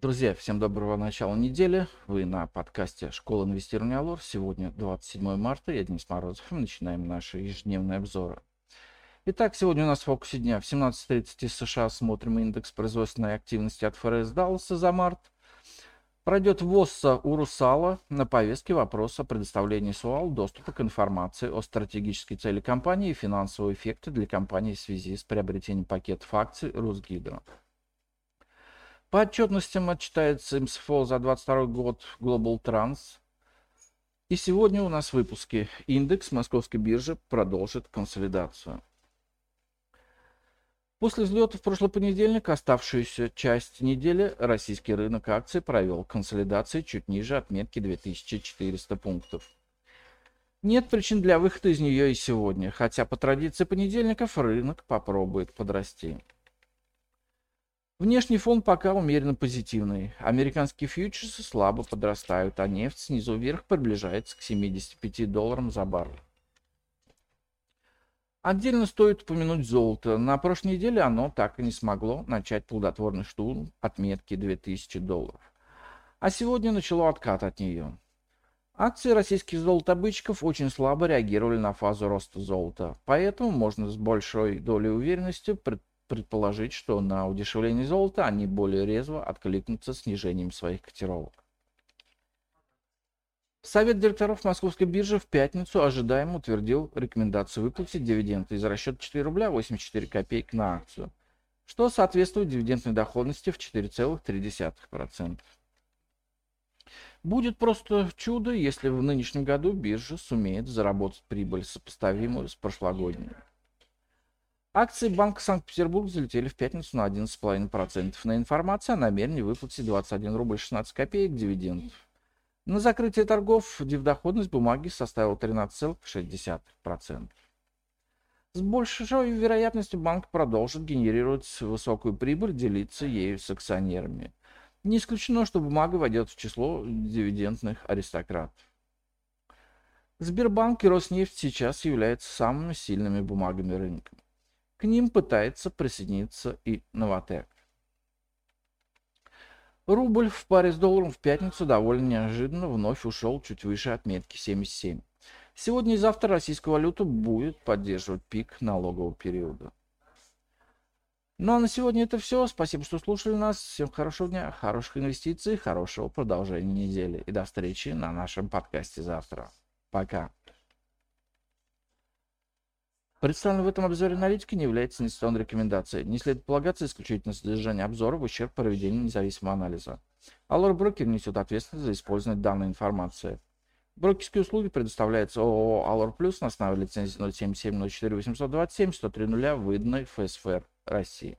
Друзья, всем доброго начала недели. Вы на подкасте «Школа инвестирования Алор». Сегодня 27 марта, я Денис Морозов. Мы начинаем наши ежедневные обзоры. Итак, сегодня у нас в фокусе дня в 17.30 из США смотрим индекс производственной активности от ФРС Далласа за март. Пройдет ВОСа у Русала на повестке вопрос о предоставлении СУАЛ доступа к информации о стратегической цели компании и финансового эффекта для компании в связи с приобретением пакетов акций Русгидро. По отчетностям отчитается МСФО за 2022 год Global Trans. И сегодня у нас в выпуске индекс московской биржи продолжит консолидацию. После взлета в прошлый понедельник оставшуюся часть недели российский рынок акций провел консолидации чуть ниже отметки 2400 пунктов. Нет причин для выхода из нее и сегодня, хотя по традиции понедельников рынок попробует подрасти. Внешний фон пока умеренно позитивный. Американские фьючерсы слабо подрастают, а нефть снизу вверх приближается к 75 долларам за баррель. Отдельно стоит упомянуть золото. На прошлой неделе оно так и не смогло начать плодотворный штурм отметки 2000 долларов. А сегодня начало откат от нее. Акции российских золотобычков очень слабо реагировали на фазу роста золота, поэтому можно с большой долей уверенности предположить, предположить, что на удешевление золота они более резво откликнутся снижением своих котировок. Совет директоров Московской биржи в пятницу ожидаемо утвердил рекомендацию выплатить дивиденды из расчета 4 рубля 84 копейки на акцию, что соответствует дивидендной доходности в 4,3%. Будет просто чудо, если в нынешнем году биржа сумеет заработать прибыль, сопоставимую с прошлогодней. Акции Банка Санкт-Петербург залетели в пятницу на 11,5%. На информацию о намерении выплатить 21 рубль 16 копеек дивидендов. На закрытие торгов дивдоходность бумаги составила 13,6%. С большой вероятностью банк продолжит генерировать высокую прибыль, делиться ею с акционерами. Не исключено, что бумага войдет в число дивидендных аристократов. Сбербанк и Роснефть сейчас являются самыми сильными бумагами рынка. К ним пытается присоединиться и Новотек. Рубль в паре с долларом в пятницу довольно неожиданно вновь ушел чуть выше отметки 77. Сегодня и завтра российская валюта будет поддерживать пик налогового периода. Ну а на сегодня это все. Спасибо, что слушали нас. Всем хорошего дня, хороших инвестиций, хорошего продолжения недели. И до встречи на нашем подкасте завтра. Пока. Представленная в этом обзоре аналитика не является инвестиционной рекомендацией. Не следует полагаться исключительно содержание обзора в ущерб проведению независимого анализа. Allure Broker несет ответственность за использование данной информации. Брокерские услуги предоставляются ООО Allure Plus на основе лицензии 077 04 827 103 выданной ФСФР России.